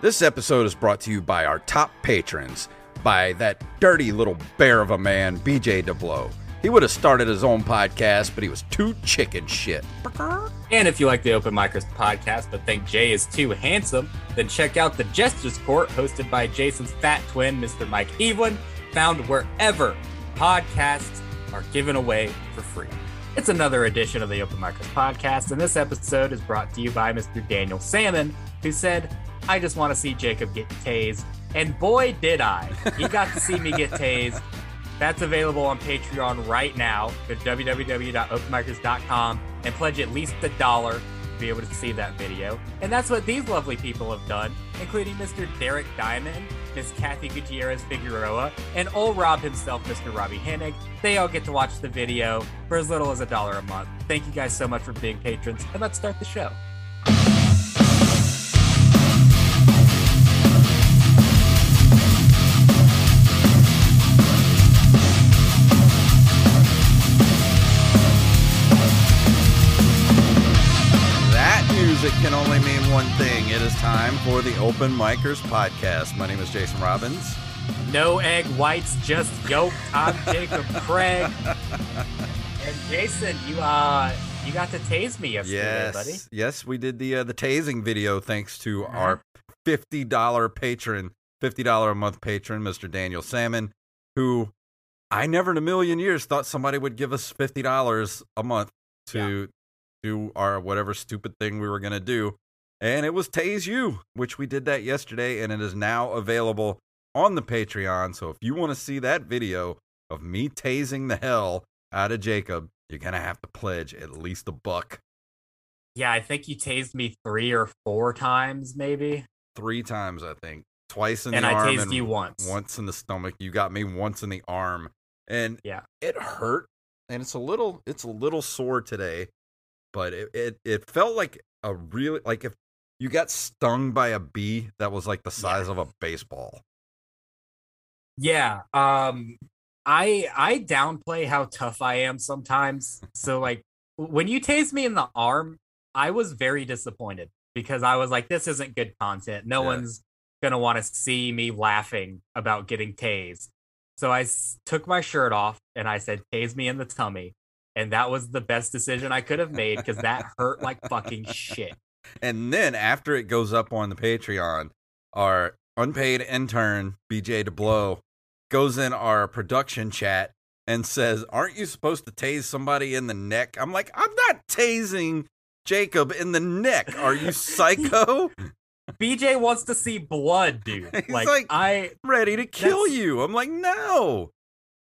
This episode is brought to you by our top patrons, by that dirty little bear of a man, BJ DeBlow. He would have started his own podcast, but he was too chicken shit. And if you like the Open Micers podcast but think Jay is too handsome, then check out the Jesters Court hosted by Jason's fat twin, Mr. Mike Evelyn, found wherever podcasts are given away for free. It's another edition of the Open Micers podcast, and this episode is brought to you by Mr. Daniel Salmon, who said, I just want to see Jacob get tased. And boy, did I. He got to see me get tased. That's available on Patreon right now. Go to www.openmicers.com and pledge at least a dollar to be able to see that video. And that's what these lovely people have done, including Mr. Derek Diamond, Miss Kathy Gutierrez Figueroa, and old Rob himself, Mr. Robbie Hennig. They all get to watch the video for as little as a dollar a month. Thank you guys so much for being patrons, and let's start the show. Music can only mean one thing. It is time for the Open Micers podcast. My name is Jason Robbins. No egg whites, just yolk. I'm Jacob Craig. And Jason, you uh you got to tase me yesterday, Yes, buddy. yes, we did the uh, the tasing video thanks to Uh-huh. our fifty dollar patron, fifty dollar a month patron, Mister Daniel Salmon, who I never in a million years thought somebody would give us fifty dollars a month to do our whatever stupid thing we were gonna do, and it was Tase You, which we did that yesterday, and it is now available on the Patreon. So if you want to see that video of me tasing the hell out of Jacob, you're gonna have to pledge at least a buck. Yeah, I think you tased me three or four times, maybe. three times, I think. Twice in And the I arm And I tased you once. once in the stomach. You got me once in the arm, and Yeah. it hurt. And it's a little, it's a little sore today, but it it, it felt like a really like if you got stung by a bee that was like the size of a baseball. Yeah. Um I I downplay how tough I am sometimes. So like when you tased me in the arm, I was very disappointed because I was like, this isn't good content. No Yeah. one's gonna want to see me laughing about getting tased. So I s- took my shirt off and I said, tase me in the tummy. And that was the best decision I could have made because that hurt like fucking shit. And then after it goes up on the Patreon, our unpaid intern BJ DeBlow goes in our production chat and says, "Aren't you supposed to tase somebody in the neck?" I'm like, "I'm not tasing Jacob in the neck. Are you psycho? BJ wants to see blood, dude. He's Like, like- I Ready to kill you?" I'm like, "No."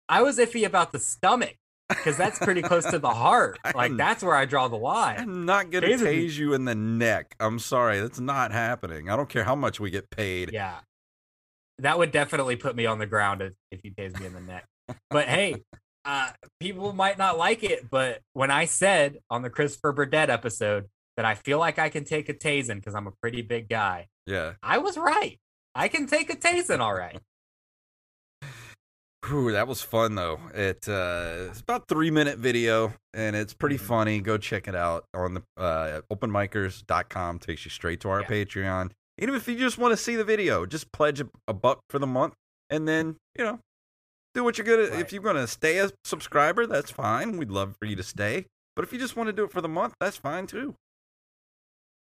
I was iffy about the stomach because that's pretty close to the heart. Like that's where I draw the line. I'm not gonna me. tase you in the neck. I'm sorry, that's not happening. I don't care how much we get paid. Yeah, that would definitely put me on the ground if, if you tased me in the neck. But hey, uh, people might not like it, but when I said on the Christopher Burdett episode that I feel like I can take a tasing because I'm a pretty big guy, Yeah. I was right. I can take a tasing, all right. Whew, that was fun though. It uh, it's about three minute video and it's pretty Mhm. funny. Go check it out on the uh, openmicers.com. Takes you straight to our Yeah. Patreon. Even if you just want to see the video, just pledge a, a buck for the month and then you know do what you're gonna. Right. If you're gonna stay a subscriber, that's fine. We'd love for you to stay. But if you just want to do it for the month, that's fine too.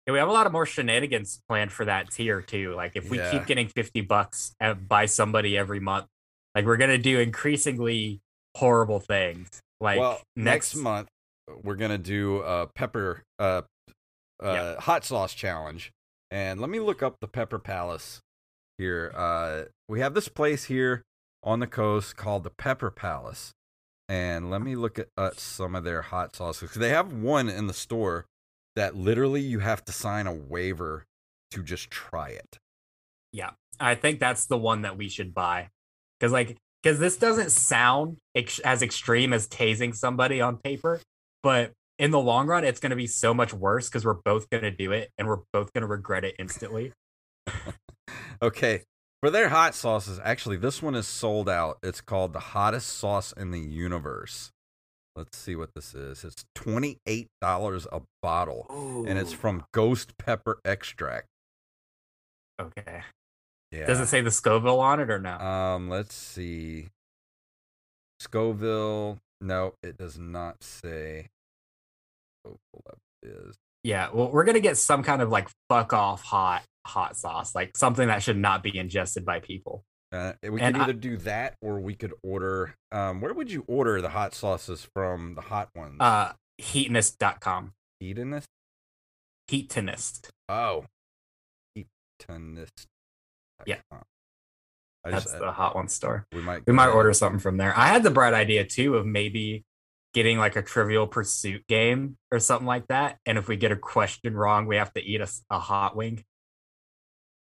Yeah, we have a lot of more shenanigans planned for that tier too. Like if we Yeah. keep getting 50 bucks by somebody every month, like we're gonna do increasingly horrible things. Like well, next, next month we're gonna do a pepper uh, uh, hot sauce challenge, and let me look up the Pepper Palace here. Uh, we have this place here on the coast called the Pepper Palace, and let me look at uh, some of their hot sauces. They have one in the store that literally you have to sign a waiver to just try it. Yeah, I think that's the one that we should buy because like because this doesn't sound ex- as extreme as tasing somebody on paper, but in the long run, it's gonna be so much worse because we're both gonna do it and we're both gonna regret it instantly. Okay. For their hot sauces, actually, this one is sold out. It's called the hottest sauce in the universe. Let's see what this is. It's $28 a bottle, and it's from Ghost Pepper Extract. Okay. Yeah. Does it say the Scoville on it or no? Um, let's see. Scoville. No, it does not say. Scoville is. yeah. Well, we're gonna get some kind of like fuck off hot hot sauce, like something that should not be ingested by people. Uh, we And could I- either do that or we could order. Um, where would you order the hot sauces from? The hot ones. Uh, heatonist.com. Hedonist. Heatonist. Oh, Heatonist. Yeah. I That's just, the hot one store. we might We might order something from there. I had the bright idea too of maybe getting like a trivial pursuit game or something like that. And if we get a question wrong, we have to eat a, a hot wing.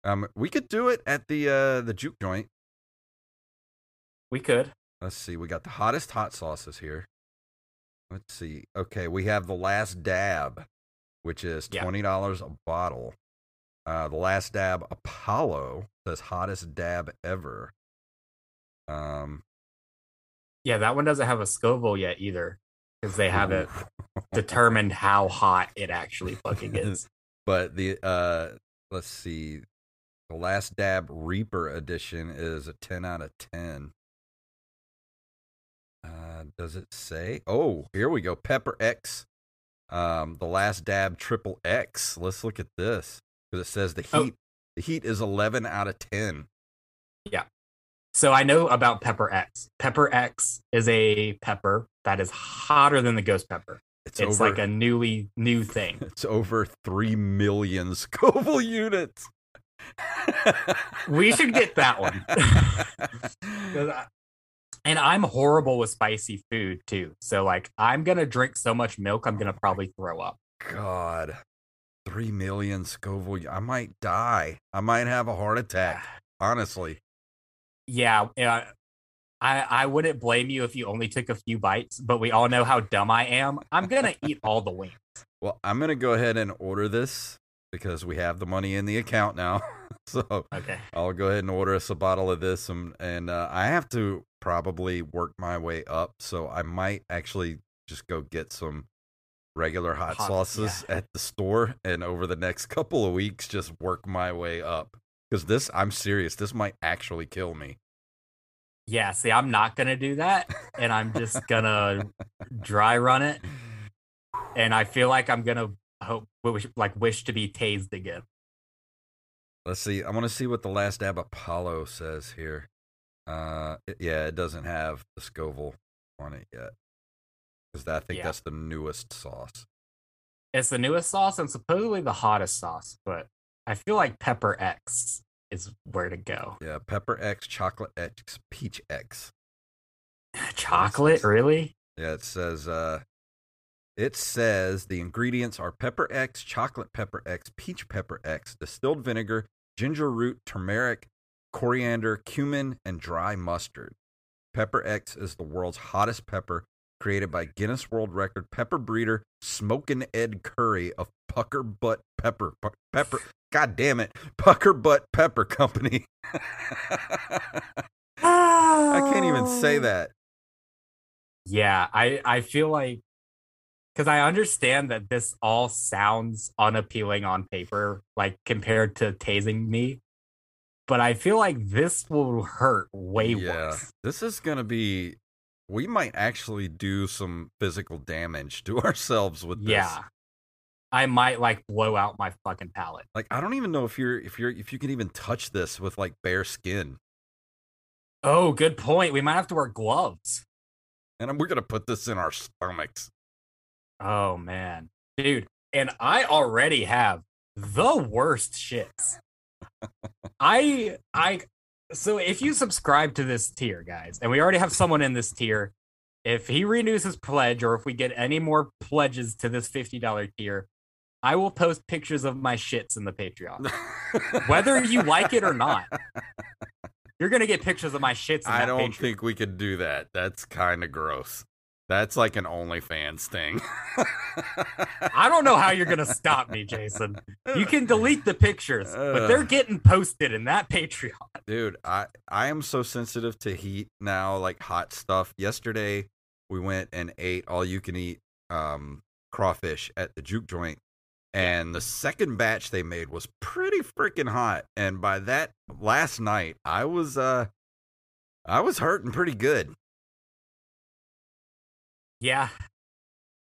Um, we could do it at the uh the juke joint. We could. Let's see. We got the hottest hot sauces here. Let's see. Okay, we have the last dab, which is twenty dollars a bottle. Uh, the last dab Apollo says hottest dab ever. Um, Yeah, that one doesn't have a Scoville yet either because they haven't determined how hot it actually fucking is. but the uh, let's see. The last dab Reaper edition is a ten out of ten. Uh, does it say? Oh, here we go. Pepper X. Um, the last dab triple X. Let's look at this because it says the Oh. heat. The heat is eleven out of ten. yeah So I know about Pepper X. Pepper X is a pepper that is hotter than the ghost pepper. It's, It's over. like a newly new thing. it's over three million Scoville units. We should get that one I- and I'm horrible with spicy food too. So like I'm gonna drink so much milk, I'm gonna probably throw up. God, three million Scoville. I might die. I might have a heart attack. Honestly. Yeah, yeah. I I wouldn't blame you if you only took a few bites, but we all know how dumb I am. I'm gonna eat all the wings. Well, I'm gonna go ahead and order this because we have the money in the account now. so Okay. I'll go ahead and order us a bottle of this, and, and uh, I have to probably work my way up. So I might actually just go get some regular hot, Hot, sauces at the store, and over the next couple of weeks, just work my way up. Because this, I'm serious. This might actually kill me. Yeah, see, I'm not gonna do that, and I'm just gonna dry run it. And I feel like I'm gonna hope, wish, like, wish to be tased again. Let's see. I want to see what the last dab Apollo says here. Uh, it- yeah, it doesn't have the Scoville on it yet, because I think Yeah. that's the newest sauce. It's the newest sauce and supposedly the hottest sauce, but I feel like Pepper X is where to go. Yeah, Pepper X, Chocolate X, Peach X. Chocolate, really? Yeah, it says. Uh, it says the ingredients are Pepper X, Chocolate Pepper X, Peach Pepper X, distilled vinegar, ginger root, turmeric, coriander, cumin, and dry mustard. Pepper X is the world's hottest pepper, created by Guinness World Record pepper breeder Smokin' Ed Curry of Pucker Butt Pepper Pu- Pepper. God damn it, Pucker Butt Pepper Company. I can't even say oh. that. Yeah, I I feel like because I understand that this all sounds unappealing on paper, like compared to tasing me, but I feel like this will hurt way yeah, worse. this is gonna be. We might actually do some physical damage to ourselves with this. Yeah, I might like blow out my fucking palate. Like I don't even know if you're if you're if you can even touch this with like bare skin. Oh, good point. We might have to wear gloves. And we're gonna put this in our stomachs. Oh man, dude, and I already have the worst shits. I I so if you subscribe to this tier, guys, and we already have someone in this tier, if he renews his pledge or if we get any more pledges to this $50 tier, I will post pictures of my shits in the Patreon. Whether you like it or not. You're gonna get pictures of my shits in I don't Patreon. think we could do that. That's kind of gross. That's like an OnlyFans thing. I don't know how you're gonna stop me, Jason. You can delete the pictures, but they're getting posted in that Patreon. Dude i i am so sensitive to heat now like hot stuff yesterday we went and ate all you can eat um crawfish at the juke joint And the second batch they made was pretty freaking hot. And by that last night, I was uh I was hurting pretty good. Yeah.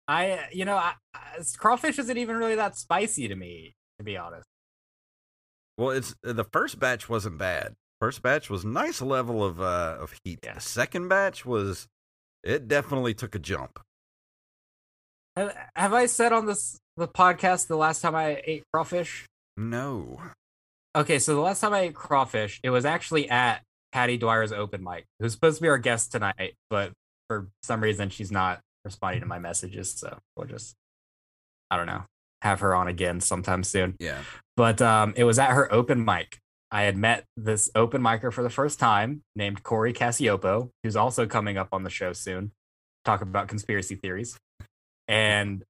I, you know, I, I, crawfish isn't even really that spicy to me, to be honest. Well, it's the first batch wasn't bad. First batch was nice level of uh of heat. Yeah. The second batch was it definitely took a jump. Have, have I said on this the podcast the last time I ate crawfish? No. Okay, so the last time I ate crawfish, it was actually at Patty Dwyer's open mic, who's supposed to be our guest tonight, but for some reason she's not responding to my messages, so we'll just I don't know, have her on again sometime soon. Yeah. But um, it was at her open mic. I had met this open micer for the first time named Corey Cassiopo, who's also coming up on the show soon, talk about conspiracy theories. And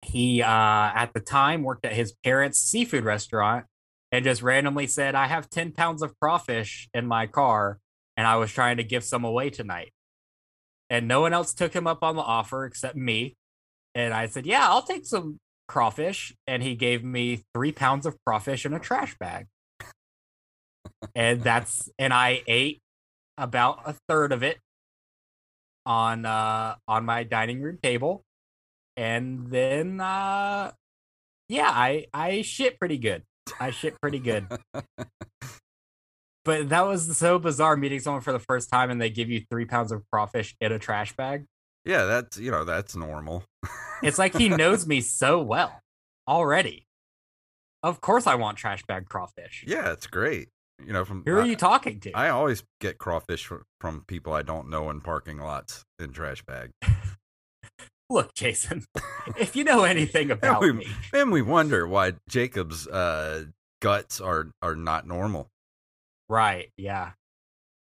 he, uh, at the time, worked at his parents' seafood restaurant and just randomly said, I have 10 pounds of crawfish in my car and I was trying to give some away tonight. And no one else took him up on the offer except me. And I said, Yeah, I'll take some crawfish. And he gave me three pounds of crawfish in a trash bag. And that's, and I ate about a third of it on, uh, on my dining room table. And then, uh, yeah, I, I shit pretty good. I shit pretty good. but that was so bizarre meeting someone for the first time and they give you three pounds of crawfish in a trash bag. Yeah, that's you know, that's normal. It's like he knows me so well already. Of course, I want trash bag crawfish. Yeah, it's great. You know, from Who are I, you talking to? I always get crawfish from, from people I don't know in parking lots in trash bags. Look, Jason, if you know anything about we- me, And we wonder why Jacob's uh, guts are are not normal. right? Yeah,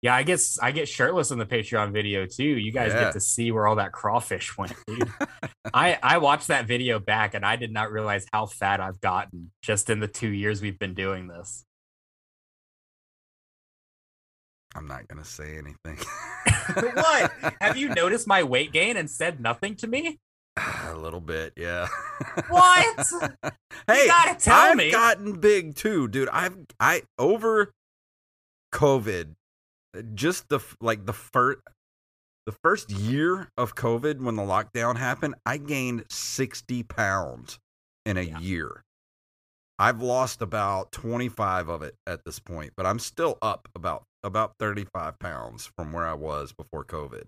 yeah. I guess I get shirtless in the Patreon video too. You guys Yeah. get to see where all that crawfish went, dude. I I watched that video back and I did not realize how fat I've gotten just in the two years we've been doing this. I'm not gonna say anything. what? Have you noticed my weight gain and said nothing to me? A little bit, yeah. What? hey, you gotta tell I've me. gotten big too, dude. I've I over COVID, uh, just the like the first the first year of COVID when the lockdown happened, I gained sixty pounds in a Yeah. year. I've lost about twenty five of it at this point, but I'm still up about about thirty five pounds from where I was before COVID.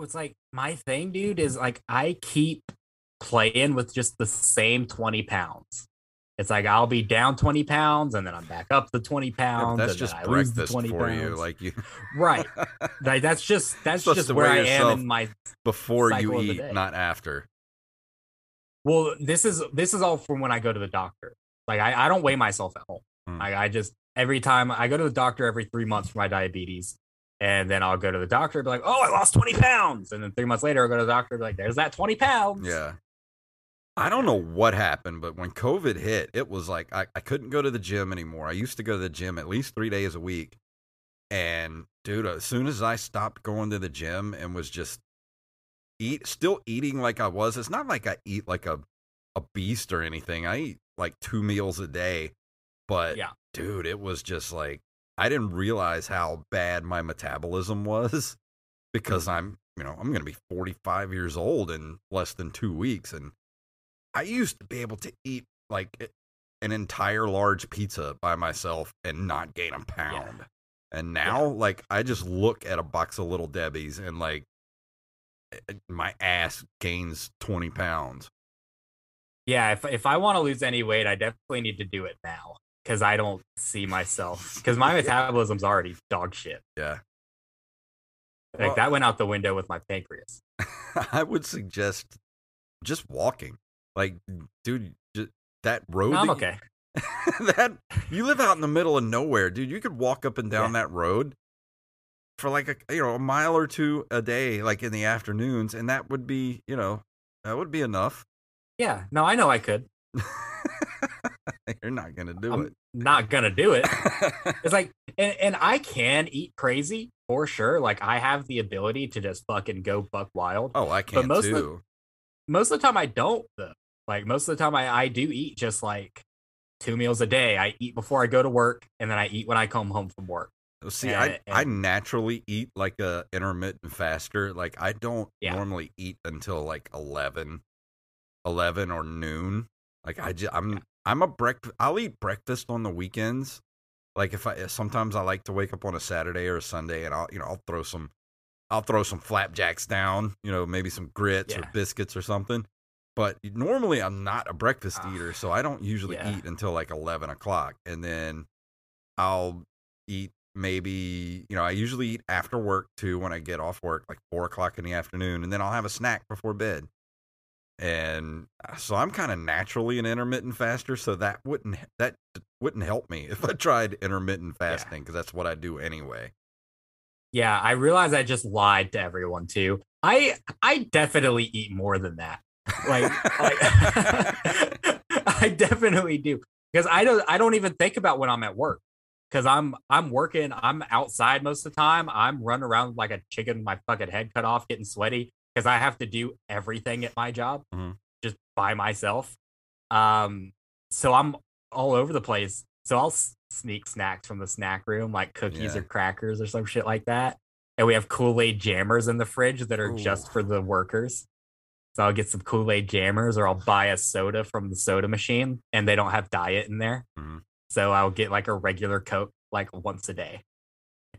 It's like my thing, dude, is like I keep playing with just the same 20 pounds. It's like I'll be down 20 pounds and then I'm back up to 20 Yeah, pounds. that's and just then I lose the 20 for pounds. you, like you right. Like that's just that's just where I am in my before you the eat, not after. well, this is this is all from when I go to the doctor. Like I, I don't weigh myself at home. Hmm. I, I just every time I go to the doctor every three months for my diabetes. And then I'll go to the doctor and be like, oh, I lost 20 pounds. And then three months later, I'll go to the doctor and be like, there's that 20 pounds. Yeah. I don't know what happened, but when COVID hit, it was like I, I couldn't go to the gym anymore. I used to go to the gym at least three days a week. And dude, as soon as I stopped going to the gym and was just eat still eating like I was, it's not like I eat like a a beast or anything. I eat like two meals a day. But Yeah. dude, it was just like I didn't realize how bad my metabolism was because I'm, you know, I'm going to be 45 years old in less than 2 weeks and I used to be able to eat like an entire large pizza by myself and not gain a pound. And now like I just look at a box of little Debbie's and like eh, my ass gains 20 pounds. Yeah, if if I want to lose any weight, I definitely need to do it now because I don't see myself because my metabolism's already dog shit. Yeah. Like Well- that went out the window with my pancreas. I would suggest just walking. Like, dude, ju- that road. No, I'm that okay. you- that you live out in the middle of nowhere, dude. You could walk up and down that road for like a you know a mile or two a day, like in the afternoons, and that would be you know that would be enough. Yeah, no, I know I could. You're not gonna do I'm not gonna do it. it. It's like, and, and I can eat crazy for sure. Like I have the ability to just fucking go buck wild. oh, I can but most of the- Most of the time, I don't though. Like most of the time, I, I do eat just like two meals a day. I eat before I go to work, and then I eat when I come home from work. Oh, see, And- I I naturally eat like a intermittent faster. Like I don't Yeah. normally eat until like 11, 11 or noon. Like I just, I'm I'm a breakfast. I'll eat breakfast on the weekends. Like if I sometimes I like to wake up on a Saturday or a Sunday and I'll you know I'll throw some I'll throw some flapjacks down. You know maybe some grits or biscuits or something. But normally I'm not a breakfast Ah, eater, so I don't usually yeah. eat until like eleven o'clock, and then I'll eat maybe you know I usually eat after work too when I get off work like four o'clock in the afternoon, and then I'll have a snack before bed. And uh, so I'm kind of naturally an intermittent faster, so that wouldn't that wouldn't help me if I tried intermittent fasting because that's what I do anyway. Yeah, I realize I just lied to everyone too. I I definitely eat more than that. Like, like I definitely do because I don't I don't even think about when I'm at work because I'm I'm working I'm outside most of the time I'm running around like a chicken with my fucking head cut off getting sweaty because I have to do everything at my job Mhm. just by myself. Um, so I'm all over the place. So I'll s- sneak snacks from the snack room like cookies Yeah. or crackers or some shit like that. And we have Kool Aid jammers in the fridge that are just for the workers. So I'll get some Kool Aid jammers or I'll buy a soda from the soda machine and they don't have diet in there. Mhm. So I'll get like a regular Coke like once a day.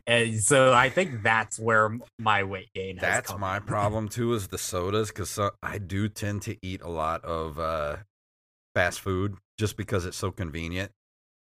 And so I think that's where my weight gain has That's my problem too is the sodas because I do tend to eat a lot of uh, fast food just because it's so convenient,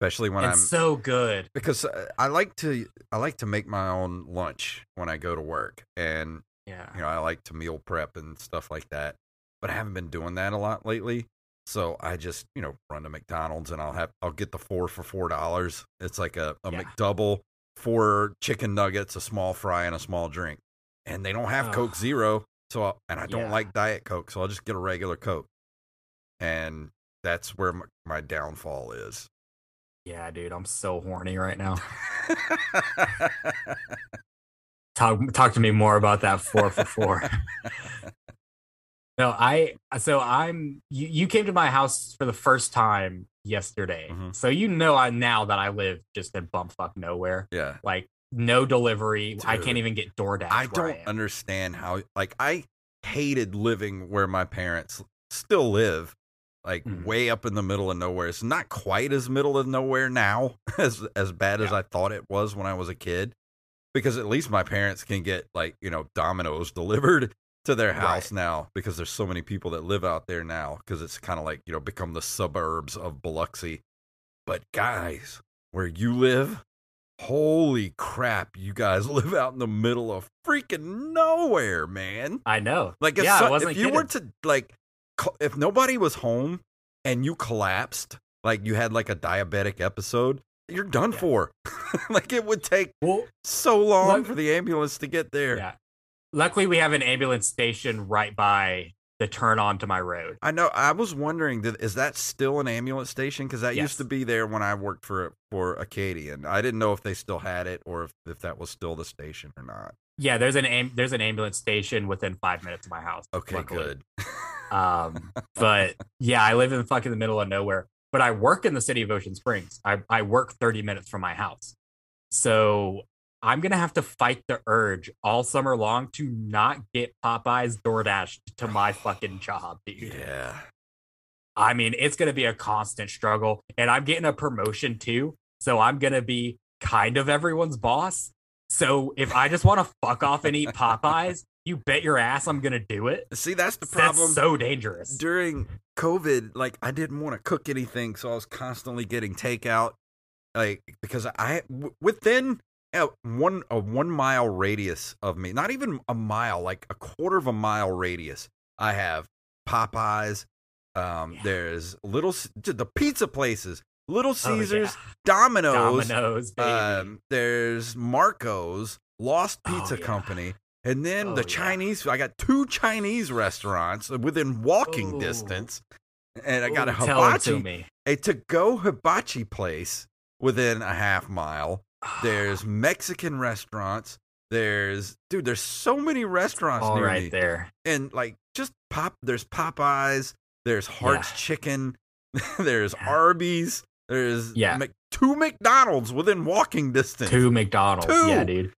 especially when it's I'm so good. because uh, I like to I like to make my own lunch when I go to work, and Yeah. you know I like to meal prep and stuff like that. But I haven't been doing that a lot lately, so I just you know run to McDonald's and I'll have I'll get the four for four dollars. It's like a, a Yeah. McDouble, four chicken nuggets, a small fry, and a small drink, and they don't have Ugh. Coke Zero, so I, and I don't Yeah. like Diet Coke, so I'll just get a regular Coke, and that's where my, my downfall is. Yeah, dude, I'm so horny right now. Talk talk to me more about that four for four. no, I so I'm you, you came to my house for the first time yesterday. Mhm. So you know I now that I live just in bumfuck nowhere. yeah. Like no delivery. I can't even get DoorDash. I don't am. understand how like I hated living where my parents still live, like Mhm. way up in the middle of nowhere. It's not quite as middle of nowhere now as as bad as I thought it was when I was a kid. Because at least my parents can get like, you know, Domino's delivered to their house Right. now because there's so many people that live out there now because it's kind of like, you know, become the suburbs of Biloxi. But guys, where you live, holy crap, you guys live out in the middle of freaking nowhere, man. I know. Like if, yeah, so- if you were to like if nobody was home and you collapsed, like you had like a diabetic episode, you're done Yeah. for. like it would take Well, so long Look- for the ambulance to get there. yeah. Luckily, we have an ambulance station right by the turn onto my road. I know. I was wondering, that is that still an ambulance station? Because that Yes. used to be there when I worked for for Acadian. I didn't know if they still had it or if, if that was still the station or not. Yeah, there's an am- there's an ambulance station within five minutes of my house. Okay, luckily. good. Um, but yeah, I live in the fucking the middle of nowhere. But I work in the city of Ocean Springs. I, I work 30 minutes from my house. So I'm gonna have to fight the urge all summer long to not get Popeyes DoorDash to my fucking job, dude. yeah. I mean, it's gonna be a constant struggle. And I'm getting a promotion too. So I'm gonna be kind of everyone's boss. So if I just want to fuck off and eat Popeyes, you bet your ass I'm gonna do it. See, that's the That's problem. so dangerous. during COVID, like I didn't want to cook anything, so I was constantly getting takeout, like because I within a one a one mile radius of me, not even a mile, like a quarter of a mile radius, I have Popeyes. Um, Yeah. there's little the pizza places, Little Oh, yeah. Caesars, Domino's. Domino's. Um, there's Marco's, Lost Oh, Pizza yeah. Company, and then Oh, the. Chinese. I got two Chinese restaurants within walking Ooh. distance, and I got a Ooh, tell it to hibachi, me. a to-go hibachi place within a half mile. There's Mexican restaurants. There's dude. There's so many restaurants all near right me, there. and like just pop. There's Popeyes. There's Hart's Yeah. Chicken. there's. Arby's. There's Yeah. Mc- two McDonald's within walking distance. Two McDonald's. Two. Yeah, dude.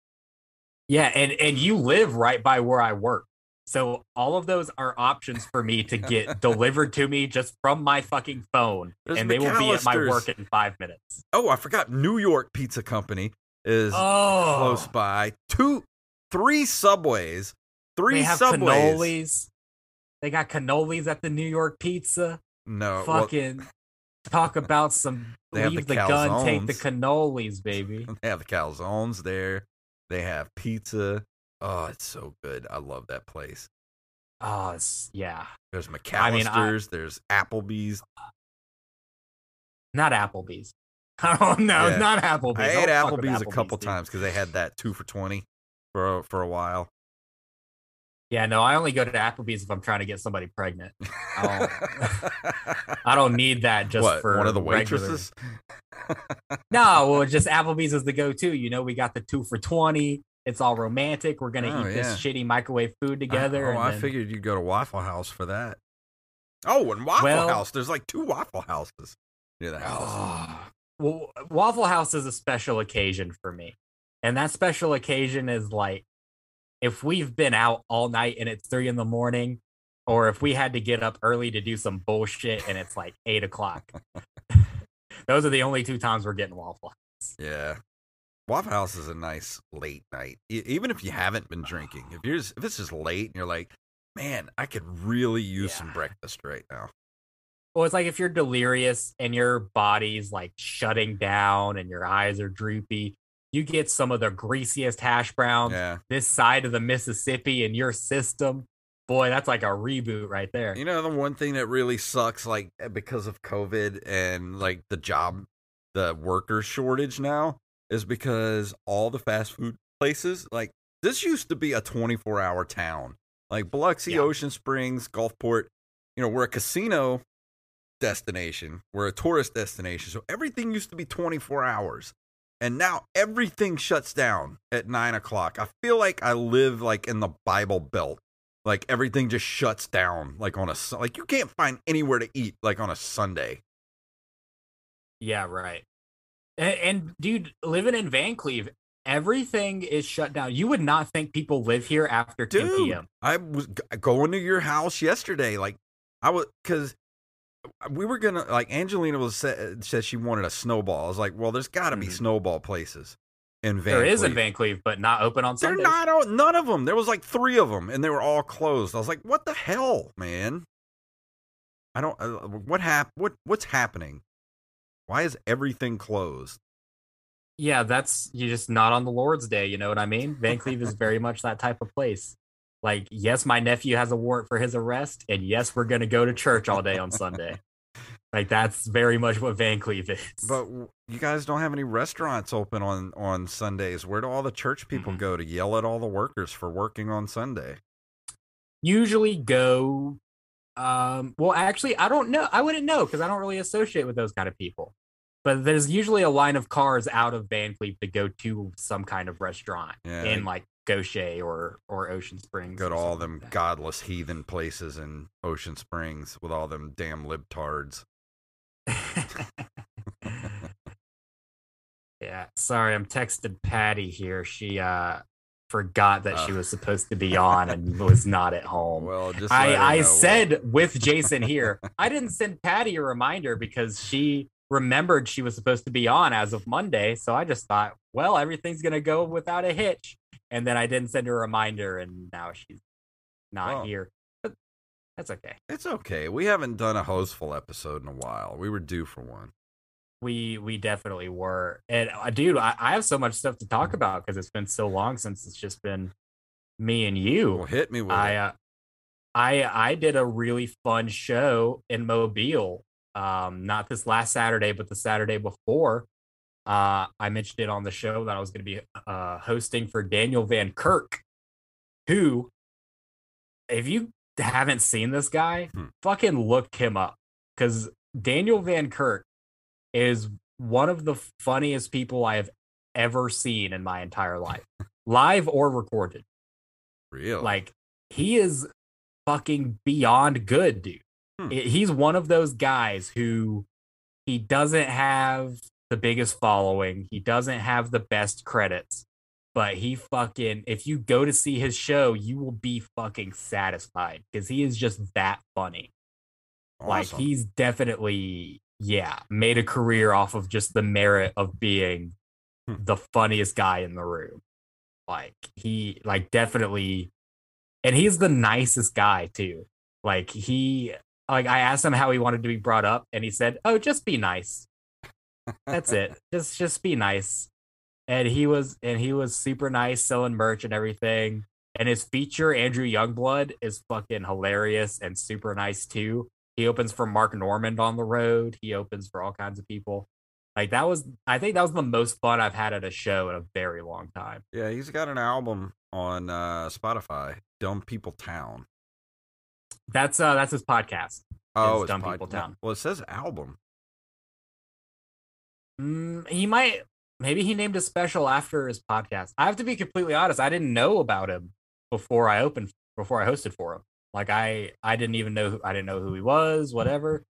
Yeah, and and you live right by where I work. So all of those are options for me to get delivered to me just from my fucking phone. There's and they will be at my work in five minutes. Oh, I forgot. New York Pizza Company is Oh, close by. Two, three subways. Three they have subways. cannolis. They got cannolis at the New York Pizza. No, well, Fucking talk about some leave the the, gun, take the cannolis, baby. they have the calzones there. They have pizza. Oh, it's so good. I love that place. Oh, it's, yeah. There's McAlister's. I mean, I- there's Applebee's. Not Applebee's. I don't know. Yeah. Not Applebee's. I ate with Applebee's a couple dude. times because they had that two for twenty for a, for a while. Yeah, no, I only go to Applebee's if I'm trying to get somebody pregnant. I don't need that just what? for one of the waitresses? No, well, just Applebee's is the go-to. You know, we got the two for twenty. It's all romantic. We're gonna Oh, eat yeah. this shitty microwave food together. I, oh, I then- figured you'd go to Waffle House for that. Oh, and Waffle Well- House. There's like two Waffle Houses near the house. Oh. Well, Waffle House is a special occasion for me. And that special occasion is like if we've been out all night and it's three in the morning, or if we had to get up early to do some bullshit and it's like eight o'clock. Those are the only two times we're getting Waffle House. Yeah. Waffle House is a nice late night. E- even if you haven't been drinking. If you're just, if it's just late and you're like, man, I could really use some breakfast right now. Well, it's like if you're delirious and your body's like shutting down and your eyes are droopy, you get some of the greasiest hash browns Yeah. this side of the Mississippi in your system, boy, that's like a reboot right there. You know, the one thing that really sucks, like eh, because of COVID and like the job, the worker shortage now, is because all the fast food places, like this used to be a 24 hour town. Like Biloxi, Yeah. Ocean Springs, Gulfport, you know, we're a casino destination, we're a tourist destination. So everything used to be 24 hours. And now everything shuts down at nine o'clock. I feel like I live like in the Bible Belt like everything just shuts down like on a like you can't find anywhere to eat like on a sunday Yeah, right. And, and dude, living in Vancleave, everything is shut down. You would not think people live here after 10 dude p.m. i was going to your house yesterday like i was because we were gonna like angelina was sa- said she wanted a snowball i was like well there's gotta be Mhm. snowball places in vancleave There is in Vancleave, but not open on Sundays. they're not all, none of them there was like three of them and they were all closed i was like what the hell man i don't uh, what hap- what what's happening why is everything closed Yeah, that's you're just not on the Lord's Day. You know what I mean? Vancleave is very much that type of place. Like, yes, my nephew has a warrant for his arrest, and yes, we're gonna go to church all day on Sunday. like, that's very much what Vancleave is. But you guys don't have any restaurants open on on Sundays. Where do all the church people Mhm. go to yell at all the workers for working on Sunday? usually go. Um, well, actually, I don't know. I wouldn't know because I don't really associate with those kind of people. But there's usually a line of cars out of Vancleave to go to some kind of restaurant Yeah, in like Gautier or or Ocean Springs. go to all them like godless heathen places in Ocean Springs with all them damn libtards. yeah, sorry, I'm texting Patty here. She uh forgot that she Uh. was supposed to be on and was not at home. Well, just I, I said with Jason here, I didn't send Patty a reminder because she remembered she was supposed to be on as of Monday. So I just thought, well, everything's gonna go without a hitch. And then I didn't send her a reminder, and now she's not here. But that's okay. it's okay. We haven't done a hostful episode in a while. We were due for one. We we definitely were. And uh, dude, I, I have so much stuff to talk about because it's been so long since it's just been me and you. Well, hit me with I uh, I I did a really fun show in Mobile. Um, not this last Saturday, but the Saturday before. Uh, I mentioned it on the show that I was going to be uh, hosting for Daniel Van Kirk, who, if you haven't seen this guy, Hmm. fucking look him up because Daniel Van Kirk is one of the funniest people I have ever seen in my entire life, live or recorded. Real. Like he is fucking beyond good, dude. Hmm. He's one of those guys who he doesn't have the biggest following. He doesn't have the best credits, but he fucking if you go to see his show, you will be fucking satisfied because he is just that funny. Like he's definitely yeah, made a career off of just the merit of being Hmm. the funniest guy in the room. Like he like definitely and he's the nicest guy too. Like he like I asked him how he wanted to be brought up and he said, "Oh, just be nice." That's it. just just be nice. And he was and he was super nice selling merch and everything. And his feature, Andrew Youngblood, is fucking hilarious and super nice too. He opens for Mark Normand on the road. He opens for all kinds of people. Like that was I think that was the most fun I've had at a show in a very long time. Yeah, he's got an album on uh, Spotify, Dumb People Town. That's uh that's his podcast. Oh, It's Dumb pod- People Town. Well, it says album. Mm, he might maybe he named a special after his podcast. I have to be completely honest, I didn't know about him before I opened before I hosted for him. Like I I didn't even know who I didn't know who he was, whatever.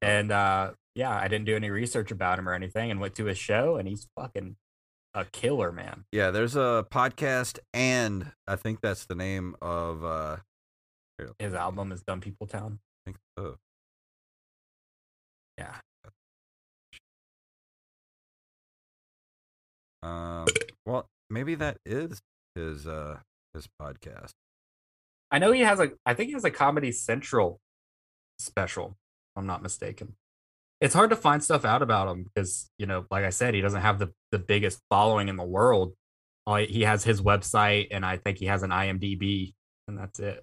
And uh yeah, I didn't do any research about him or anything and went to his show and he's fucking a killer, man. yeah, there's a podcast, and I think that's the name of. uh His album is Dumb People Town. I think so. Yeah. Um. Well, maybe that is his uh his podcast. I know he has a I think he has a Comedy Central special, I'm not mistaken. It's hard to find stuff out about him because, you know, like I said, he doesn't have the, the biggest following in the world. He- has his website and I think he has an IMDb and that's it.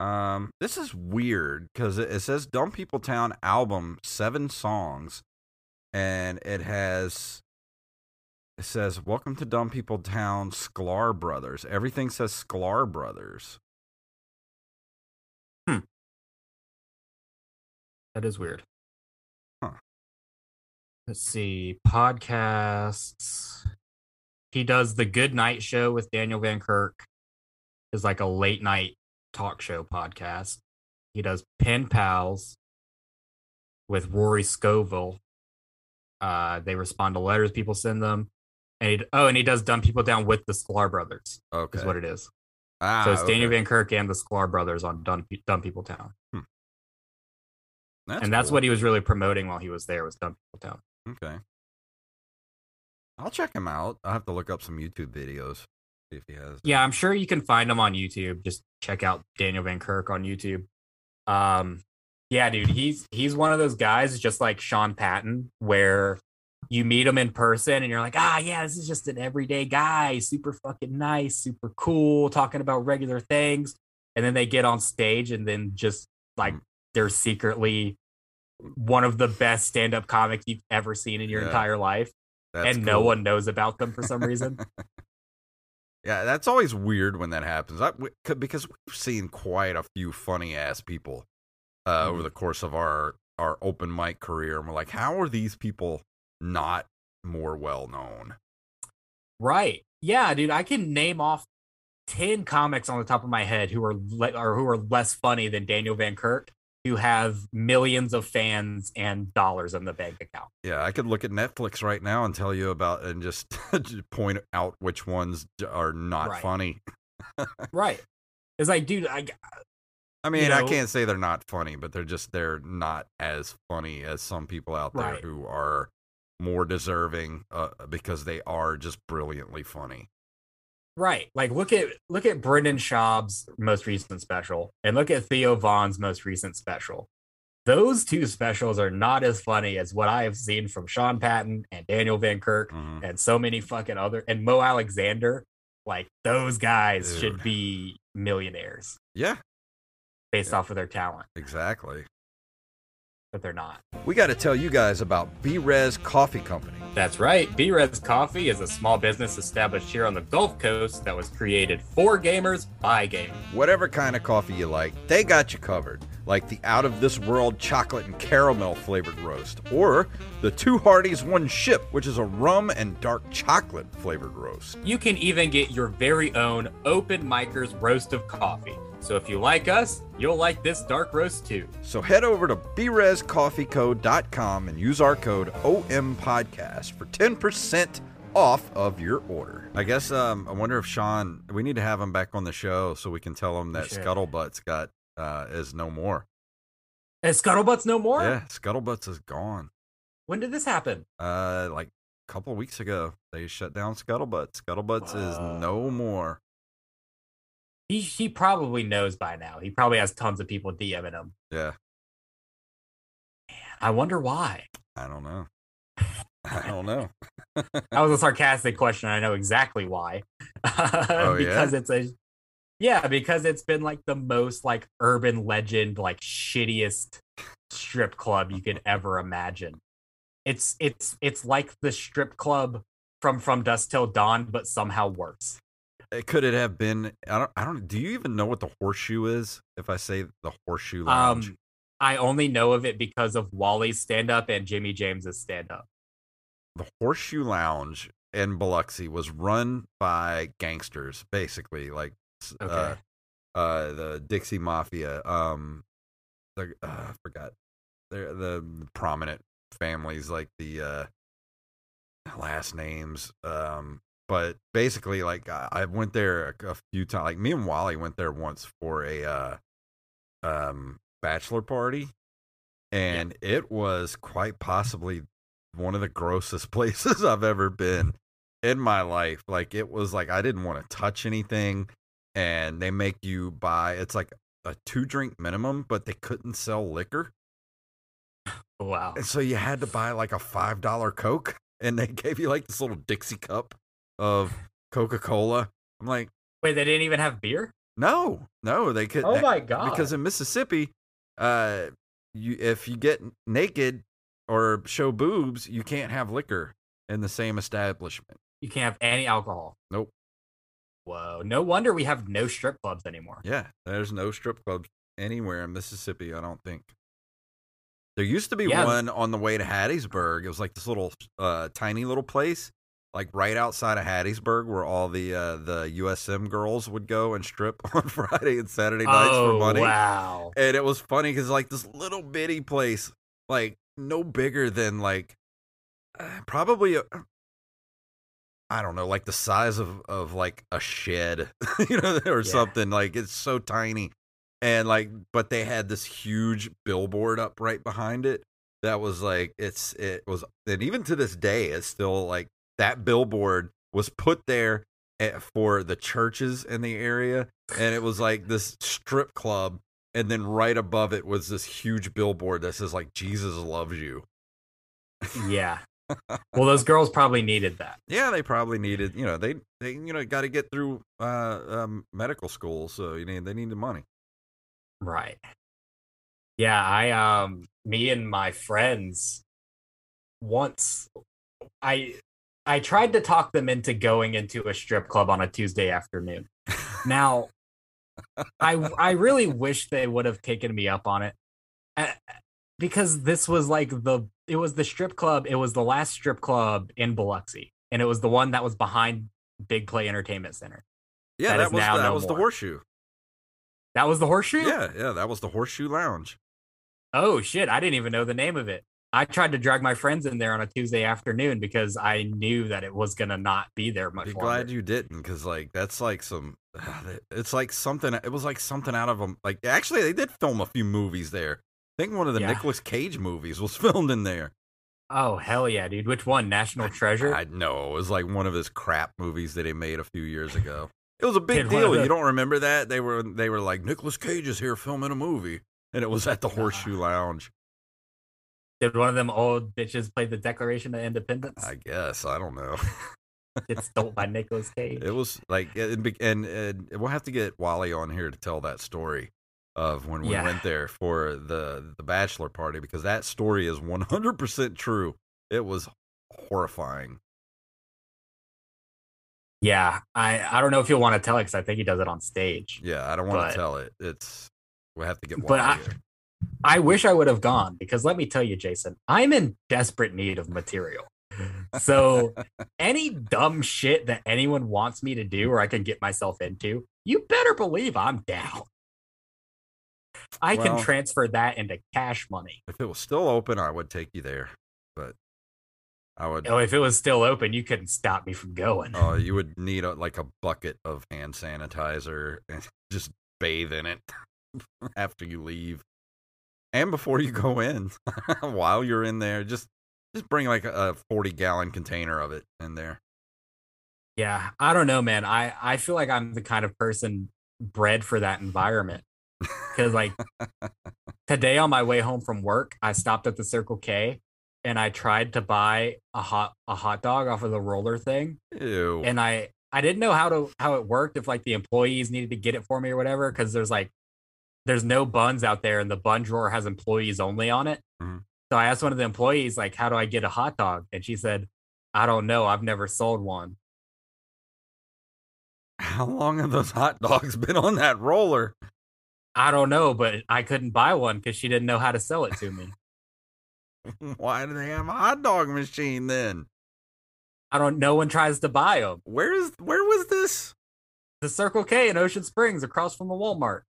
Um, this is weird because it says "Dumb People Town" album, seven songs, and it has. It says "Welcome to Dumb People Town," Sklar Brothers. Everything says Sklar Brothers. Hmm. That is weird. Huh. Let's see. Podcasts. He does the Good Night Show with Daniel Van Kirk. Is like a late night talk show podcast. He does Pen Pals with Rory Scovel. Uh, they respond to letters people send them. And he, oh, and he does Dumb People Town with the Sklar Brothers, Okay. is what it is. ah, so it's Daniel. Van Kirk and the Sklar Brothers on Dumb, Dumb People Town. That's and that's cool. what he was really promoting while he was there was Dumb People Town. Okay. I'll check him out. I'll have to look up some YouTube videos. See if he has. Yeah, I'm sure you can find him on YouTube. Just check out Daniel Van Kirk on YouTube. Um, yeah, dude, he's he's one of those guys, just like Sean Patton, where you meet him in person and you're like, ah, yeah, this is just an everyday guy, super fucking nice, super cool, talking about regular things. And then they get on stage and then just like Mm. they're secretly one of the best stand-up comics you've ever seen in your Yeah. entire life, and no one knows about them for some reason. Yeah, that's always weird when that happens. I, because we've seen quite a few funny ass people uh, over Mhm. the course of our our open mic career, and we're like, how are these people not more well known? Right. Yeah, dude, I can name off 10 comics on the top of my head who are le- or who are less funny than Daniel Van Kirk who have millions of fans and dollars in the bank account. Yeah, I could look at Netflix right now and tell you about and just, just point out which ones are not Right. funny. Right. It's like, dude, I I mean, I know- can't say they're not funny, but they're just they're not as funny as some people out there Right. who are more deserving uh, because they are just brilliantly funny. right. Like look at look at Brendan Schaub's most recent special and look at Theo Von's most recent special. Those two specials are not as funny as what I have seen from Sean Patton and Daniel Van Kirk Mhm. and so many fucking other and Mo Alexander. Like those guys Dude. should be millionaires Yeah, based Yeah. off of their talent, exactly. But they're not. We got to tell you guys about B Rez Coffee Company. That's right. B Rez Coffee is a small business established here on the Gulf Coast that was created for gamers by gamers. Whatever kind of coffee you like, they got you covered. like the out of this world chocolate and caramel flavored roast, or the Two Hardies One Ship, which is a rum and dark chocolate flavored roast. You can even get your very own Open Micers roast of coffee. So if you like us, you'll like this dark roast too. So head over to brezcoffeeco.com and use our code OMPodcast for 10% off of your order. I guess um, I wonder if Sean, we need to have him back on the show so we can tell him that should. Scuttlebutt's got uh, is no more. And Scuttlebutt's no more? Yeah, Scuttlebutt's is gone. When did this happen? Uh, like a couple of weeks ago, they shut down Scuttlebutt. Scuttlebutt's is no more. He he probably knows by now. He probably has tons of people DMing him. Yeah, I wonder why. I don't know. I don't know. That was a sarcastic question. I know exactly why. Oh, yeah? because it's a yeah, because it's been like the most like urban legend, like shittiest strip club you could ever imagine. It's it's it's like the strip club from From Dusk Till Dawn, but somehow worse. It could it have been? I don't. I don't. Do you even know what the horseshoe is? If I say the horseshoe lounge, Um, I only know of it because of Wally's stand up and Jimmy James's stand up. the horseshoe lounge in Biloxi was run by gangsters, basically, like s- uh, uh, the Dixie Mafia. Um, the uh, I forgot the the prominent families, like the uh, last names. Um, but basically, like I, I went there a, a few times. Like me and Wally went there once for a uh, um bachelor party, and it was quite possibly one of the grossest places I've ever been in my life. Like it was like I didn't want to touch anything and they make you buy it's like a two drink minimum, but they couldn't sell liquor. Wow. And so you had to buy like a five dollar Coke and they gave you like this little Dixie cup of Coca Cola. I'm like, Wait, they didn't even have beer? no, no, they could Oh my god. because in Mississippi, uh, you if you get naked or show boobs, you can't have liquor in the same establishment. you can't have any alcohol. Nope. Whoa. No wonder we have no strip clubs anymore. Yeah, there's no strip clubs anywhere in Mississippi. I don't think. There used to be Yeah. one on the way to Hattiesburg. It was like this little, uh, tiny little place, like right outside of Hattiesburg, where all the uh, the USM girls would go and strip on Friday and Saturday nights oh, for money. wow. and it was funny because like this little bitty place like no bigger than like uh, probably a, i don't know like the size of of like a shed you know or Yeah. something like it's so tiny and like but they had this huge billboard up right behind it that was like it's it was and even to this day it's still like that billboard was put there eh, for the churches in the area and it was like this strip club and then right above it was this huge billboard that says like Jesus loves you. Yeah. well, those girls probably needed that. Yeah, they probably needed, you know, they they you know got to get through uh um, medical school, so you need they need the money. Right. Yeah, I um me and my friends once I I tried to talk them into going into a strip club on a Tuesday afternoon. Now I I really wish they would have taken me up on it. Because this was like the it was the strip club, it was the last strip club in Biloxi and it was the one that was behind Big Play Entertainment Center. Yeah, That that, was that no was the horseshoe. That was the horseshoe? Yeah, yeah, that was the horseshoe lounge. Oh shit, I didn't even know the name of it. I tried to drag my friends in there on a Tuesday afternoon because I knew that it was gonna not be there much Be longer. glad you didn't, because like that's like some, it's like something. It was like something out of them. Like actually, they did film a few movies there. I think one of the Yeah. Nicolas Cage movies was filmed in there. oh hell yeah, dude! Which one? National Treasure? I know it was like one of his crap movies that he made a few years ago. It was a big deal. the- You don't remember that? They were they were like Nicolas Cage is here filming a movie, and it was at the Horseshoe Lounge. Did one of them old bitches play the Declaration of Independence? I guess I don't know. it's stole by Nicolas Cage. It was like and, and and we'll have to get Wally on here to tell that story of when we Yeah. went there for the the bachelor party because that story is one hundred percent true. It was horrifying. yeah, I I don't know if you'll want to tell it because I think he does it on stage. Yeah, I don't want But- to tell it. It's we'll have to get Wally. But I- here. I wish I would have gone because let me tell you, Jason, I'm in desperate need of material. So any dumb shit that anyone wants me to do or I can get myself into, you better believe I'm down. I Well- can transfer that into cash money. If it was still open, I would take you there, but I would. Oh, if it was still open, you couldn't stop me from going. Oh, you would need a, like a bucket of hand sanitizer and just bathe in it after you leave, and before you go in. While you're in there, just just bring like a, a forty gallon container of it in there. Yeah, I don't know, man. I I feel like I'm the kind of person bred for that environment. Cuz like today on my way home from work, I stopped at the Circle K and I tried to buy a hot a hot dog off of the roller thing Ew. and I I didn't know how to how it worked if like the employees needed to get it for me or whatever cuz there's like there's no buns out there and the bun drawer has employees only on it. Mhm. So I asked one of the employees like how do I get a hot dog and she said I don't know, I've never sold one. How long have those hot dogs been on that roller? I don't know, but I couldn't buy one because she didn't know how to sell it to me. Why do they have a hot dog machine then? I don't. No one tries to buy them. Where is where was this? The Circle K in Ocean Springs, across from the Walmart.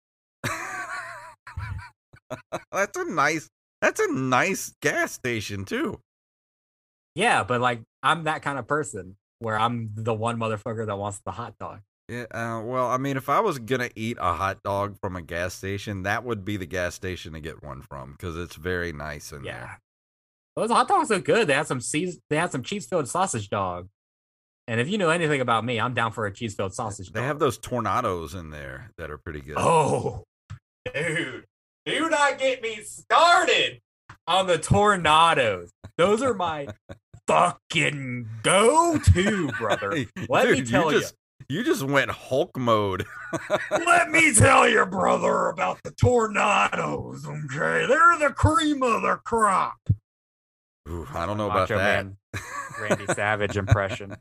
That's a nice that's a nice gas station too. Yeah, but like I'm that kind of person where I'm the one motherfucker that wants the hot dog. Yeah, uh, well, I mean, if I was gonna eat a hot dog from a gas station, that would be the gas station to get one from because it's very nice in Yeah, there. those hot dogs are good. They had some cheese. They had some cheese filled sausage dog. And if you know anything about me, I'm down for a cheese filled sausage. They dog. have those tornadoes in there that are pretty good. Oh, dude, do not get me started on the tornadoes. Those are my fucking go-to, brother. Let me tell you you. just you just went Hulk mode. Let me tell you, brother, about the tornadoes. Okay, they're the cream of the crop. Ooh, I don't know about that. Man, Randy Savage impression.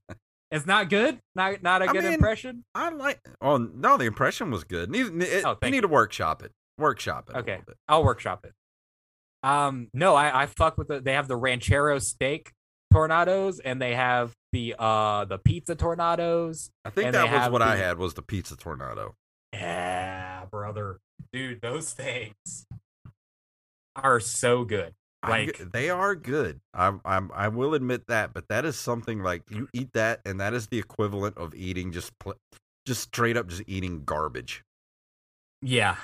It's not good. Not not a I good mean, impression. I like. Oh no, the impression was good. Need, it, Oh, you thank need to workshop it. Workshop it. Okay. I'll workshop it. Um, no, I I fuck with the. They have the ranchero steak tornadoes, and they have the uh the pizza tornadoes. I think that was what I had was the pizza tornado. Yeah, brother, dude, those things are so good. Like- g- they are good. I'm, I'm I will admit that, but that is something like you eat that, and that is the equivalent of eating just pl- just straight up just eating garbage. Yeah,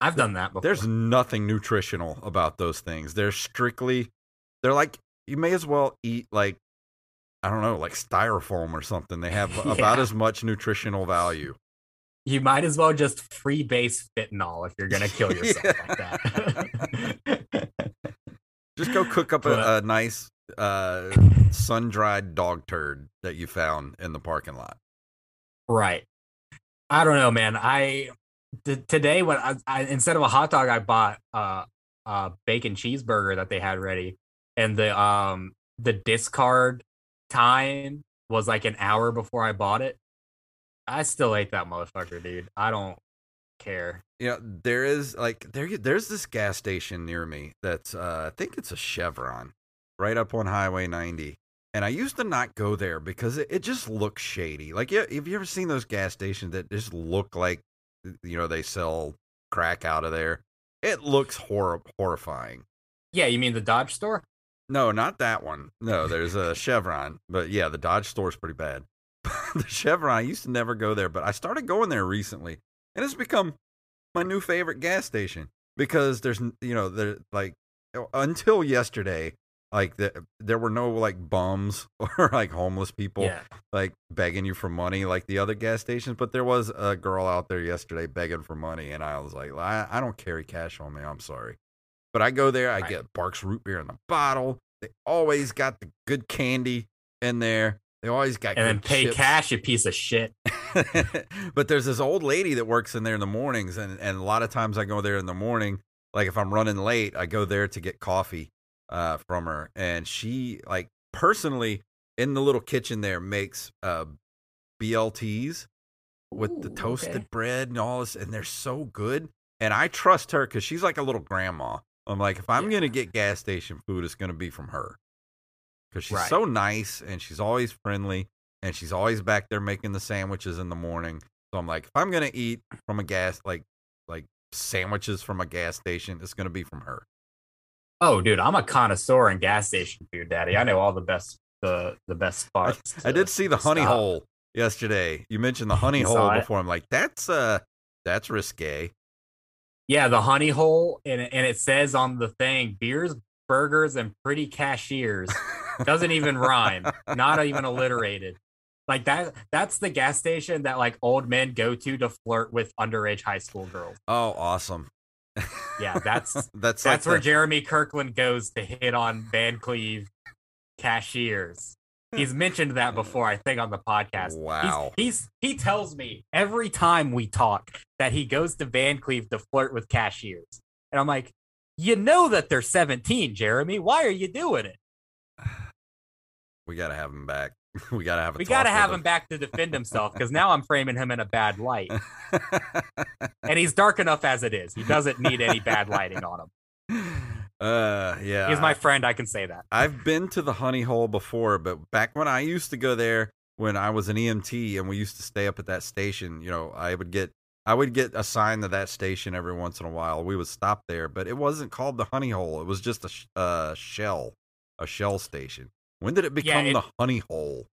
I've done that before. There's nothing nutritional about those things. They're strictly, they're like you may as well eat like I don't know, like styrofoam or something. They have about as much nutritional value. you might as well just free base fentanyl if you're gonna kill yourself like that. Just go cook up a, a nice uh, sun dried dog turd that you found in the parking lot. Right. I don't know, man. I today when I, I instead of a hot dog, I bought uh, a bacon cheeseburger that they had ready, and the um the discard time was like an hour before I bought it. I still ate that motherfucker, dude. I don't care. you know there is like there there's this gas station near me that's uh i think it's a chevron right up on highway 90 and i used to not go there because it, it just looks shady like yeah have you ever seen those gas stations that just look like you know they sell crack out of there. It looks hor- horrifying. Yeah, you mean the Dodge store? no not that one. No there's a chevron but yeah the dodge store's pretty bad. The chevron i used to never go there but i started going there recently and it's become my new favorite gas station because there's you know there like until yesterday like the, there were no like bums or like homeless people Yeah. like begging you for money like the other gas stations but there was a girl out there yesterday begging for money and i was like i, I don't carry cash on me i'm sorry but i go there i Right. get Barq's root beer in the bottle they always got the good candy in there they always got And then pay chips. cash, you piece of shit. but there's this old lady that works in there in the mornings and, and a lot of times i go there in the morning like if i'm running late i go there to get coffee uh, from her and she like personally in the little kitchen there makes uh, blts with the toasted okay. bread and all this and they're so good and I trust her because she's like a little grandma. I'm like, if I'm Yeah. gonna get gas station food, it's gonna be from her because she's Right. so nice and she's always friendly and she's always back there making the sandwiches in the morning. So I'm like, if I'm gonna eat from a gas like like sandwiches from a gas station, it's gonna be from her. Oh, dude, I'm a connoisseur in gas station food, Daddy. I know all the best the the best spots. I to did see the honey stop. hole yesterday. You mentioned the honey hole saw it? before. I'm like, that's uh that's risque. Yeah, the honey hole, and and it says on the thing, beers, burgers, and pretty cashiers. Doesn't even rhyme. Not even alliterated. Like that. That's the gas station that like old men go to to flirt with underage high school girls. Oh, awesome. Yeah, that's that's that's like where the- Jeremy Kirkland goes to hit on Vancleave cashiers. He's mentioned that before, I think, on the podcast. He's- Wow. He's, he tells me every time we talk that he goes to Vancleave to flirt with cashiers. And I'm like, you know that they're 17, Jeremy. Why are you doing it? we gotta have him back. We gotta have a We talk got to with have him back to defend himself because now I'm framing him in a bad light. And he's dark enough as it is. He doesn't need any bad lighting on him. uh, yeah. He's my friend. I can say that. I've been to the honey hole before, but back when I used to go there when I was an EMT and we used to stay up at that station, you know, I would get I would get assigned to that station every once in a while. We would stop there, but it wasn't called the honey hole. It was just a sh- uh, shell, a shell station. When did it become it- the honey hole?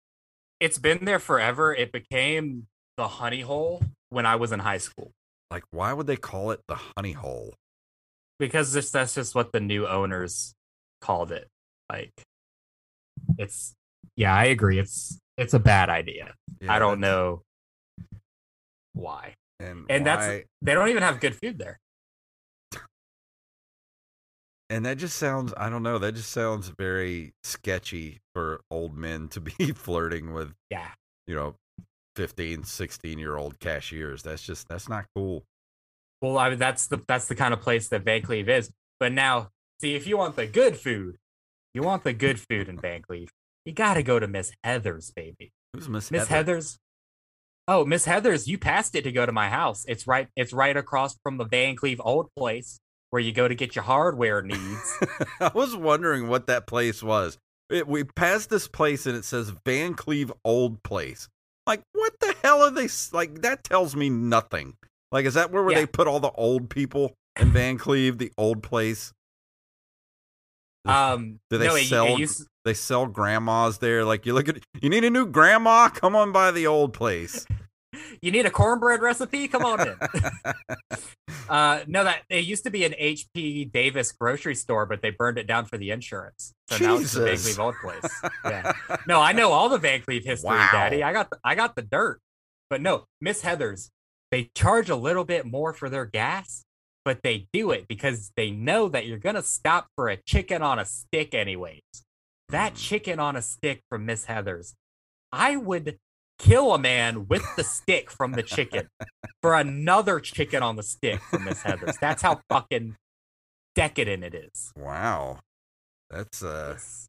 It's been there forever. It became the honey hole when I was in high school. Like, why would they call it the honey hole? because this, that's just what the new owners called it. Like, it's yeah, I agree. It's it's a bad idea. Yeah, I don't know why. And, And that's- They don't even have good food there. And that just sounds I don't know, that just sounds very sketchy for old men to be flirting with Yeah, you know 15 16 year old cashiers that's just that's not cool well, I mean that's the that's the kind of place that Vancleave is. But now, see, if you want the good food, you want the good food in Vancleave, you got to go to Miss Heather's, baby. who's miss Miss heather Heather's. Oh, Miss Heather's, you passed it to go to my house. It's right. It's right across from the Vancleave old place where you go to get your hardware needs. i was wondering what that place was. It, we passed this place and it says vancleave old place. Like what the hell are they like that tells me nothing. Like is that where, where Yeah. they put all the old people in vancleave the old place? Um, Do they no, it- it sell- used- they sell grandmas there? Like you look at you need a new grandma? Come on by the old place you need a cornbread recipe? Come on in. uh, no, that it used to be an HP Davis grocery store, but they burned it down for the insurance. So now it's the Van Jesus. Cleve old place. Yeah. No, I know all the Vancleave history, Wow. Daddy. I got the, I got the dirt. But no, Miss Heather's, they charge a little bit more for their gas, but they do it because they know that you're gonna stop for a chicken on a stick anyways. That Mm. chicken on a stick from Miss Heather's, I would kill a man with the stick from the chicken for another chicken on the stick from Miss Heather's. That's how fucking decadent it is. wow that's uh It's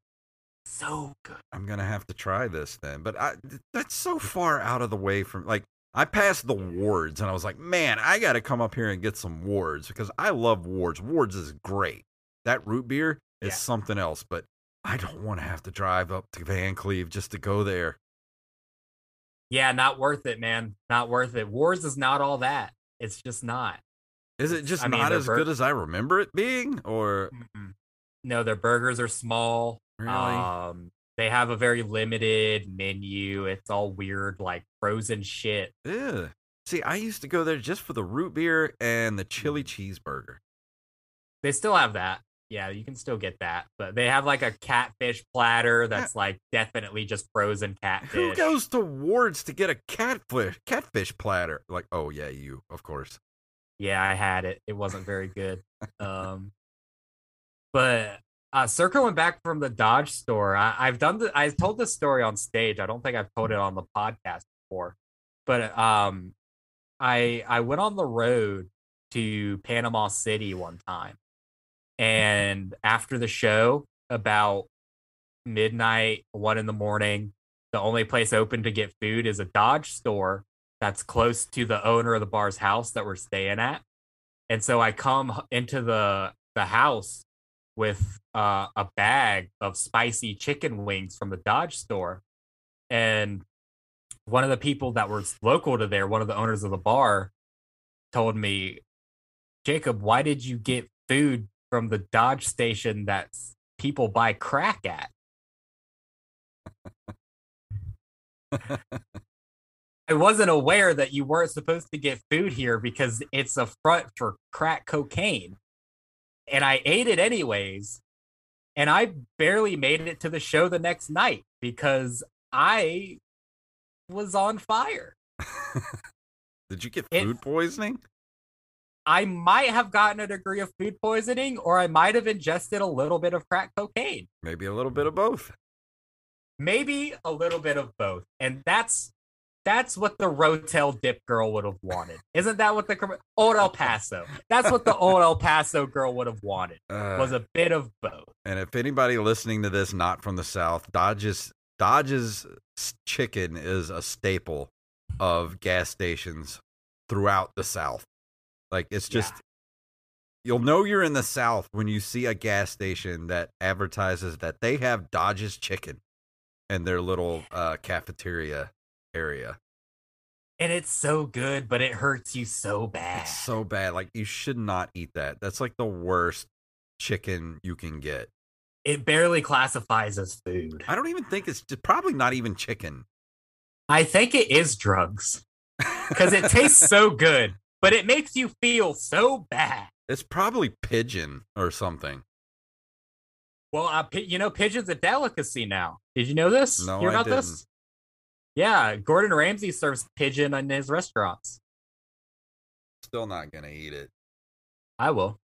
so good. I'm gonna have to try this then. But I, that's so far out of the way from like I passed the wards and I was like, man, I got to come up here and get some wards because I love wards. Wards is great. That root beer is Yeah. something else, but I don't want to have to drive up to Vancleave just to go there. Yeah, not worth it, man. Not worth it. Wards is not all that. It's just not. Is it just I not they're as bur- good as I remember it being, or Mm-mm. No, their burgers are small. really? Um, they have a very limited menu. It's all weird, like frozen shit. Ew. See, I used to go there just for the root beer and the chili Mm. cheeseburger. They still have that. Yeah, you can still get that, but they have like a catfish platter that's like definitely just frozen catfish. Who goes to Wards to get a catfish catfish platter? Like, oh yeah, you, of course. Yeah, I had it. It wasn't very good. Um, but uh, circling back from the Dodge store, I, I've done the, I've told this story on stage. I don't think I've told it on the podcast before, but um, I I went on the road to Panama City one time, and after the show, about midnight, one in the morning, the only place open to get food is a Dodge store that's close to the owner of the bar's house that we're staying at. And so I come into the the house with uh, a bag of spicy chicken wings from the Dodge store, and one of the people that was local to there, one of the owners of the bar, told me, Jacob, why did you get food from the Dodge station that people buy crack at? I wasn't aware that you weren't supposed to get food here because it's a front for crack cocaine. And I ate it anyways. And I barely made it to the show the next night because I was on fire. Did you get It- food poisoning? I might have gotten a degree of food poisoning or I might have ingested a little bit of crack cocaine. Maybe a little bit of both. Maybe a little bit of both. And that's that's what the Rotel dip girl would have wanted. Isn't that what the old El Paso? That's what the old El Paso girl would have wanted. Uh, Was a bit of both. and if anybody listening to this not from the South, Dodge's Dodge's chicken is a staple of gas stations throughout the South. Like it's Yeah. just you'll know you're in the South when you see a gas station that advertises that they have Dodge's chicken in their little uh, cafeteria area. And it's so good, but it hurts you so bad. It's so bad. Like you should not eat that. That's like the worst chicken you can get. It barely classifies as food. I don't even think it's it's probably not even chicken. I think it is drugs because it tastes so good, but it makes you feel so bad. It's probably pigeon or something. Well, uh, you know, pigeon's a delicacy now. Did you know this? No, Hear I didn't. this? Yeah, Gordon Ramsay serves pigeon in his restaurants. Still not gonna eat it. I will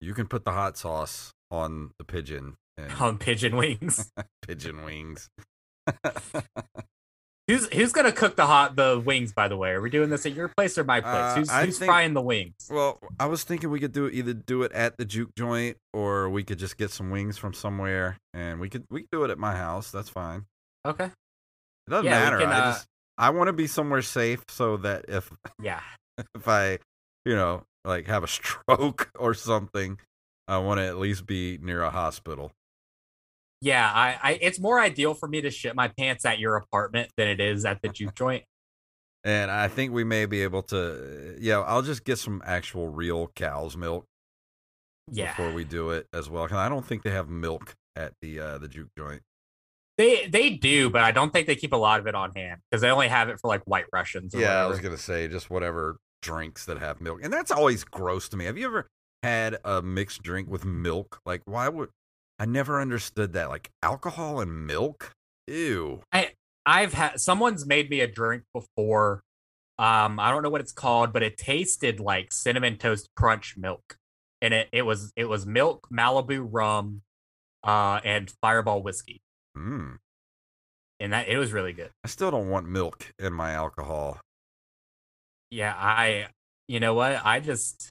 You can put the hot sauce on the pigeon and on pigeon wings. pigeon wings. who's who's gonna cook the hot the wings? By the way, are we doing this at your place or my place? Uh, who's who's think- frying the wings? well, I was thinking we could do either do it at the juke joint or we could just get some wings from somewhere and we could we could do it at my house. That's fine. Okay, It doesn't Yeah, matter. can, I uh, just I want to be somewhere safe so that if yeah, if I, you know, like have a stroke or something, I want to at least be near a hospital. Yeah. I, I it's more ideal for me to shit my pants at your apartment than it is at the juke joint. And I think we may be able to. Yeah, I'll just get some actual real cow's milk Yeah, before we do it as well. Because I don't think they have milk at the uh, the juke joint. they they do, but I don't think they keep a lot of it on hand because they only have it for like white Russians. Or Yeah, I was gonna say just whatever drinks that have milk, and that's always gross to me. Have you ever had a mixed drink with milk? Like, why would I never understood that? Like alcohol and milk? Ew. I I've had someone's made me a drink before. Um, I don't know what it's called, but it tasted like cinnamon toast crunch milk, and it it was it was milk, Malibu rum, uh, and Fireball whiskey, Mm. and that it was really good. I still don't want milk in my alcohol. Yeah, I you know what? I just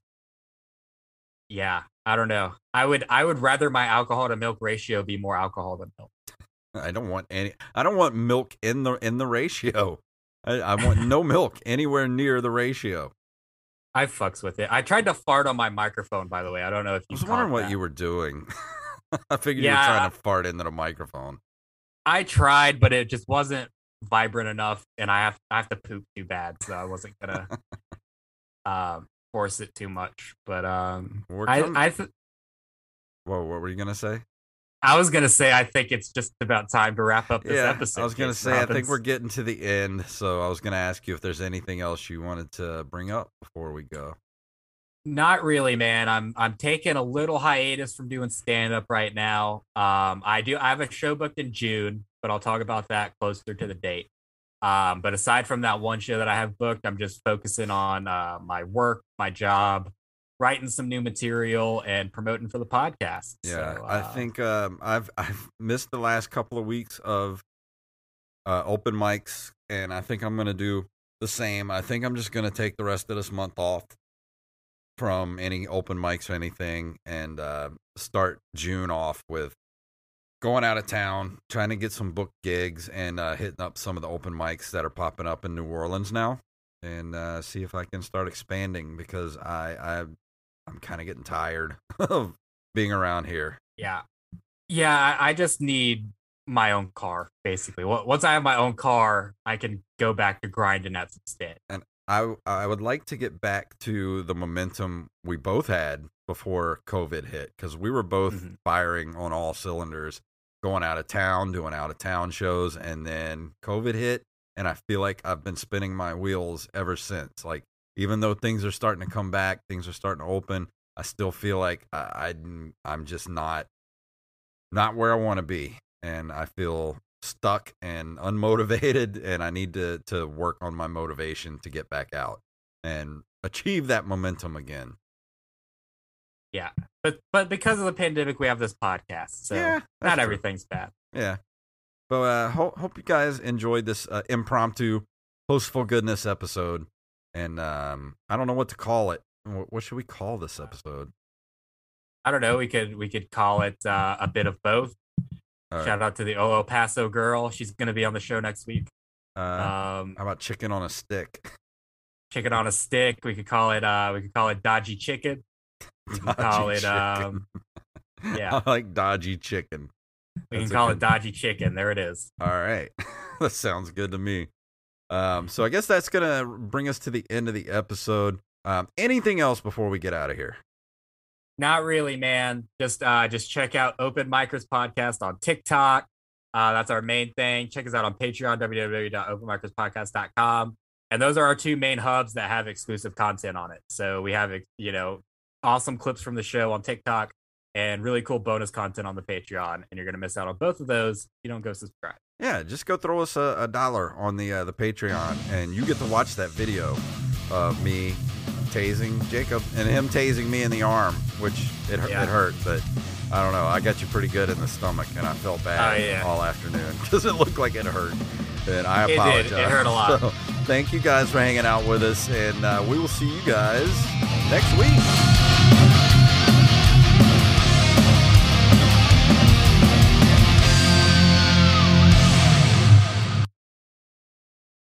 yeah, I don't know. I would I would rather my alcohol to milk ratio be more alcohol than milk. I don't want any. I don't want milk in the in the ratio. I, I want no milk anywhere near the ratio. I fucks with it. I tried to fart on my microphone, by the way. I don't know if you. I was wondering what that. you were doing. I figured Yeah. you were trying to fart into the microphone. I tried, but it just wasn't vibrant enough, and I have I have to poop too bad, so I wasn't gonna um, force it too much. But um, I I th- Whoa, what were you gonna say? I was gonna say I think it's just about time to wrap up this yeah, episode. I was gonna say I think we're getting to the end, so I was gonna ask you if there's anything else you wanted to bring up before we go. Not really, man. I'm I'm taking a little hiatus from doing stand up right now. Um, I do I have a show booked in June, but I'll talk about that closer to the date. Um, but aside from that one show that I have booked, I'm just focusing on uh, my work, my job, writing some new material, and promoting for the podcast. Yeah, So, I uh, think um, I've I've missed the last couple of weeks of uh, open mics, and I think I'm gonna do the same. I think I'm just gonna take the rest of this month off from any open mics or anything, and uh, start June off with going out of town, trying to get some book gigs, and uh, hitting up some of the open mics that are popping up in New Orleans now. and uh, see if I can start expanding because I, I I'm kind of getting tired of being around here. Yeah, yeah. I, just need my own car basically. Once I have my own car, I can go back to grinding at some state. And I I would like to get back to the momentum we both had before COVID hit because we were both mm-hmm. firing on all cylinders, going out of town, doing out of town shows, and then COVID hit, and I feel like I've been spinning my wheels ever since. Like even though things are starting to come back, things are starting to open, I still feel like I, I I'm just not not where I want to be, and I feel stuck and unmotivated, and I need to to work on my motivation to get back out and achieve that momentum again. Yeah, but but because of the pandemic, we have this podcast, so yeah, not true. everything's bad. Yeah, but uh, hope hope you guys enjoyed this uh, impromptu hostful goodness episode, and um, I don't know what to call it. What, what should we call this episode? I don't know. We could we could call it uh, a bit of both. Right. Shout out to the O Paso girl. She's going to be on the show next week. Uh, um, how about chicken on a stick? Chicken on a stick. We could call it. Uh, we could call it dodgy chicken. We can call it. Um, yeah, I like dodgy chicken. We That's can call good... it dodgy chicken. There it is. All right, that sounds good to me. Um, so I guess that's gonna bring us to the end of the episode. Um, anything else before we get out of here? Not really, man. Just uh, just check out Open Micers Podcast on TikTok. Uh, that's our main thing. Check us out on Patreon, www.openmicerspodcast.com. And those are our two main hubs that have exclusive content on it. So we have, you know, awesome clips from the show on TikTok and really cool bonus content on the Patreon. And you're going to miss out on both of those. If you don't go subscribe. Yeah, just go throw us a, a dollar on the uh, the Patreon, and you get to watch that video of me tasing Jacob and him tasing me in the arm, which it, yeah. it hurt, but I don't know. I got you pretty good in the stomach, and I felt bad oh, yeah. all afternoon because it looked like it hurt. And I apologize. It, did. it hurt a lot. So, thank you guys for hanging out with us, and uh, we will see you guys next week.